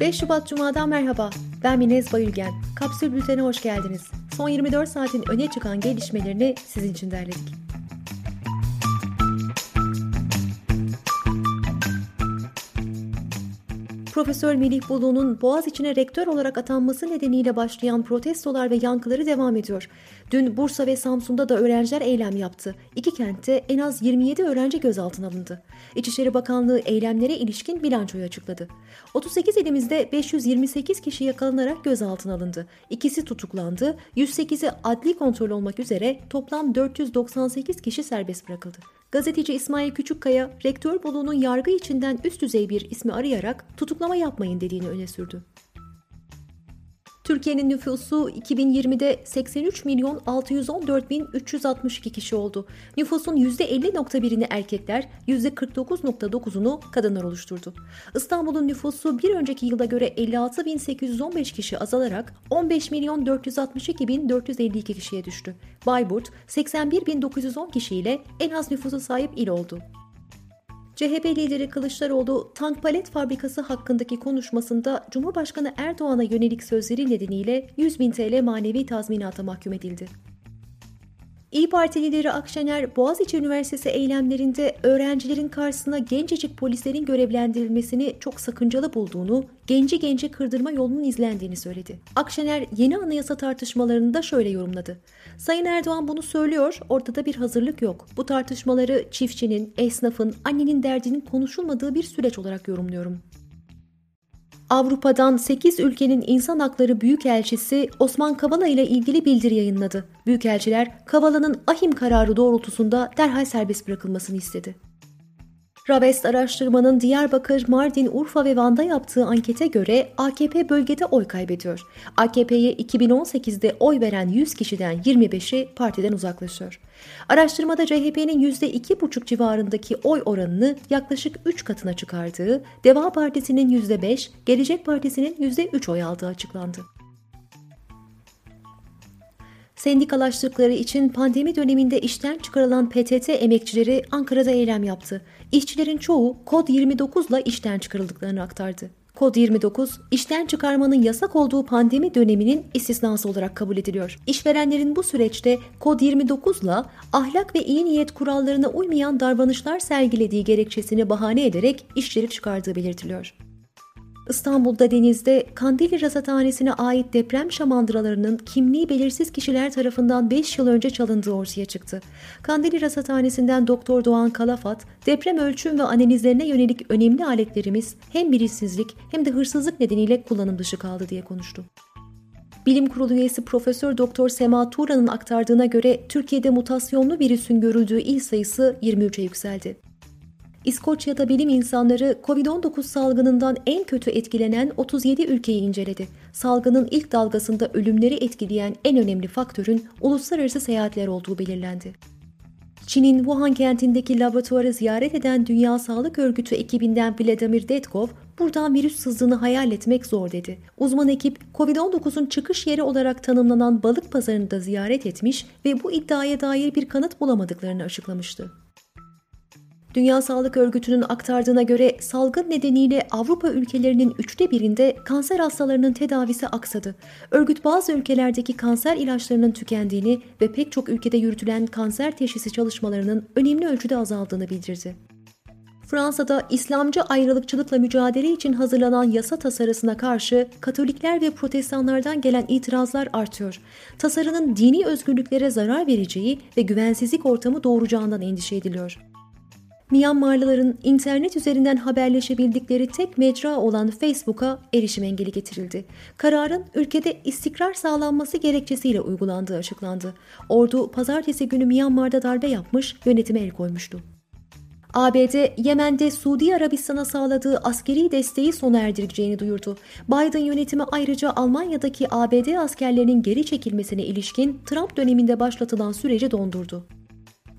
5 Şubat Cuma'dan merhaba. Ben Minez Bayülgen. Kapsül Bülten'e hoş geldiniz. Son 24 saatin öne çıkan gelişmelerini sizin için derledik. Profesör Melih Bulu'nun Boğaziçi'ne rektör olarak atanması nedeniyle başlayan protestolar ve yankıları devam ediyor. Dün Bursa ve Samsun'da da öğrenciler eylem yaptı. İki kentte en az 27 öğrenci gözaltına alındı. İçişleri Bakanlığı eylemlere ilişkin bilançoyu açıkladı. 38 ilimizde 528 kişi yakalanarak gözaltına alındı. İkisi tutuklandı, 108'i adli kontrol olmak üzere toplam 498 kişi serbest bırakıldı. Gazeteci İsmail Küçükkaya, rektör Bolu'nun yargı içinden üst düzey bir ismi arayarak tutuklama yapmayın dediğini öne sürdü. Türkiye'nin nüfusu 2020'de 83 milyon 614 bin 362 kişi oldu. Nüfusun %50.1'ini erkekler, %49.9'unu kadınlar oluşturdu. İstanbul'un nüfusu bir önceki yılda göre 56 bin 815 kişi azalarak 15 milyon 462 bin 452 kişiye düştü. Bayburt 81 bin 910 kişiyle en az nüfusu sahip il oldu. CHP lideri Kılıçdaroğlu tank palet fabrikası hakkındaki konuşmasında Cumhurbaşkanı Erdoğan'a yönelik sözleri nedeniyle 100 bin TL manevi tazminata mahkum edildi. İyi Parti lideri Akşener, Boğaziçi Üniversitesi eylemlerinde öğrencilerin karşısına gencecik polislerin görevlendirilmesini çok sakıncalı bulduğunu, genci gence kırdırma yolunun izlendiğini söyledi. Akşener yeni anayasa tartışmalarını da şöyle yorumladı. Sayın Erdoğan bunu söylüyor, ortada bir hazırlık yok. Bu tartışmaları çiftçinin, esnafın, annenin derdinin konuşulmadığı bir süreç olarak yorumluyorum. Avrupa'dan 8 ülkenin insan hakları büyükelçisi Osman Kavala ile ilgili bildiri yayınladı. Büyükelçiler Kavala'nın ahim kararı doğrultusunda derhal serbest bırakılmasını istedi. Ravest araştırmanın Diyarbakır, Mardin, Urfa ve Van'da yaptığı ankete göre AKP bölgede oy kaybediyor. AKP'ye 2018'de oy veren 100 kişiden 25'i partiden uzaklaşıyor. Araştırmada CHP'nin %2,5 civarındaki oy oranını yaklaşık 3 katına çıkardığı, Deva Partisi'nin %5, Gelecek Partisi'nin %3 oy aldığı açıklandı. Sendikalaştıkları için pandemi döneminde işten çıkarılan PTT emekçileri Ankara'da eylem yaptı. İşçilerin çoğu kod 29 ile işten çıkarıldıklarını aktardı. Kod 29, işten çıkarmanın yasak olduğu pandemi döneminin istisnası olarak kabul ediliyor. İşverenlerin bu süreçte Kod 29 ile ahlak ve iyi niyet kurallarına uymayan davranışlar sergilediği gerekçesini bahane ederek işçileri çıkardığı belirtiliyor. İstanbul'da denizde Kandilli Rasathanesi'ne ait deprem şamandıralarının kimliği belirsiz kişiler tarafından 5 yıl önce çalındığı ortaya çıktı. Kandilli Rasathanesi'nden Doktor Doğan Kalafat, deprem ölçüm ve analizlerine yönelik önemli aletlerimiz hem bilişsizlik hem de hırsızlık nedeniyle kullanım dışı kaldı diye konuştu. Bilim Kurulu üyesi Profesör Doktor Sema Turan'ın aktardığına göre Türkiye'de mutasyonlu virüsün görüldüğü il sayısı 23'e yükseldi. İskoçya'da bilim insanları COVID-19 salgınından en kötü etkilenen 37 ülkeyi inceledi. Salgının ilk dalgasında ölümleri etkileyen en önemli faktörün uluslararası seyahatler olduğu belirlendi. Çin'in Wuhan kentindeki laboratuvarı ziyaret eden Dünya Sağlık Örgütü ekibinden Vladimir Detkov, buradan virüs sızdığını hayal etmek zor dedi. Uzman ekip, COVID-19'un çıkış yeri olarak tanımlanan balık pazarını da ziyaret etmiş ve bu iddiaya dair bir kanıt bulamadıklarını açıklamıştı. Dünya Sağlık Örgütü'nün aktardığına göre salgın nedeniyle Avrupa ülkelerinin üçte birinde kanser hastalarının tedavisi aksadı. Örgüt bazı ülkelerdeki kanser ilaçlarının tükendiğini ve pek çok ülkede yürütülen kanser teşhisi çalışmalarının önemli ölçüde azaldığını bildirdi. Fransa'da İslamcı ayrılıkçılıkla mücadele için hazırlanan yasa tasarısına karşı Katolikler ve Protestanlardan gelen itirazlar artıyor. Tasarının dini özgürlüklere zarar vereceği ve güvensizlik ortamı doğuracağından endişe ediliyor. Myanmarlıların internet üzerinden haberleşebildikleri tek mecra olan Facebook'a erişim engeli getirildi. Kararın ülkede istikrar sağlanması gerekçesiyle uygulandığı açıklandı. Ordu pazartesi günü Myanmar'da darbe yapmış, yönetime el koymuştu. ABD, Yemen'de Suudi Arabistan'a sağladığı askeri desteği sona erdireceğini duyurdu. Biden yönetimi ayrıca Almanya'daki ABD askerlerinin geri çekilmesine ilişkin Trump döneminde başlatılan süreci dondurdu.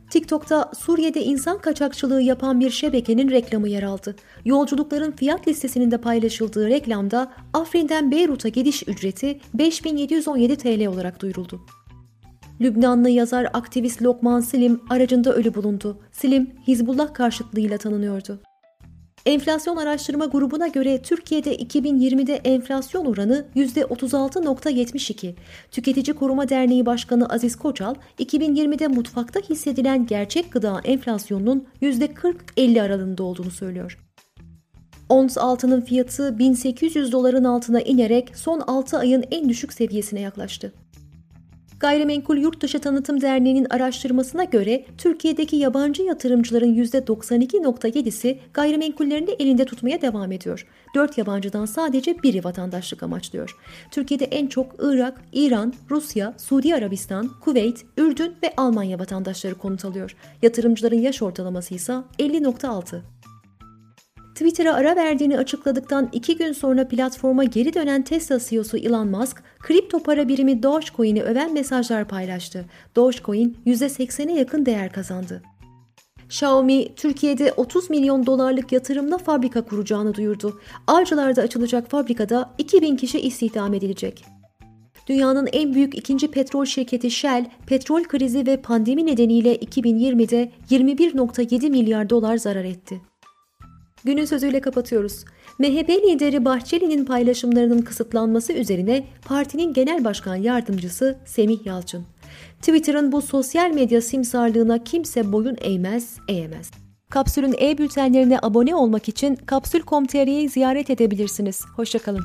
TikTok'ta Suriye'de insan kaçakçılığı yapan bir şebekenin reklamı yer aldı. Yolculukların fiyat listesinin de paylaşıldığı reklamda Afrin'den Beyrut'a gidiş ücreti 5717 TL olarak duyuruldu. Lübnanlı yazar aktivist Lokman Silim aracında ölü bulundu. Silim, Hizbullah karşıtlığıyla tanınıyordu. Enflasyon Araştırma Grubu'na göre Türkiye'de 2020'de enflasyon oranı %36.72. Tüketici Koruma Derneği Başkanı Aziz Koçal, 2020'de mutfakta hissedilen gerçek gıda enflasyonunun %40-50 aralığında olduğunu söylüyor. Ons altının fiyatı 1800 doların altına inerek son 6 ayın en düşük seviyesine yaklaştı. Gayrimenkul Yurtdışı Tanıtım Derneği'nin araştırmasına göre Türkiye'deki yabancı yatırımcıların %92.7'si gayrimenkullerini elinde tutmaya devam ediyor. 4 yabancıdan sadece biri vatandaşlık amaçlıyor. Türkiye'de en çok Irak, İran, Rusya, Suudi Arabistan, Kuveyt, Ürdün ve Almanya vatandaşları konut alıyor. Yatırımcıların yaş ortalaması ise 50.6. Twitter'a ara verdiğini açıkladıktan iki gün sonra platforma geri dönen Tesla CEO'su Elon Musk, kripto para birimi Dogecoin'i öven mesajlar paylaştı. Dogecoin %80'e yakın değer kazandı. Xiaomi, Türkiye'de 30 milyon dolarlık yatırımla fabrika kuracağını duyurdu. Avcılar'da açılacak fabrikada 2000 kişi istihdam edilecek. Dünyanın en büyük ikinci petrol şirketi Shell, petrol krizi ve pandemi nedeniyle 2020'de 21.7 milyar dolar zarar etti. Günün sözüyle kapatıyoruz. MHP lideri Bahçeli'nin paylaşımlarının kısıtlanması üzerine partinin genel başkan yardımcısı Semih Yalçın. Twitter'ın bu sosyal medya simsarlığına kimse boyun eğmez, eğemez. Kapsül'ün e-bültenlerine abone olmak için kapsül.com.tr'yi ziyaret edebilirsiniz. Hoşçakalın.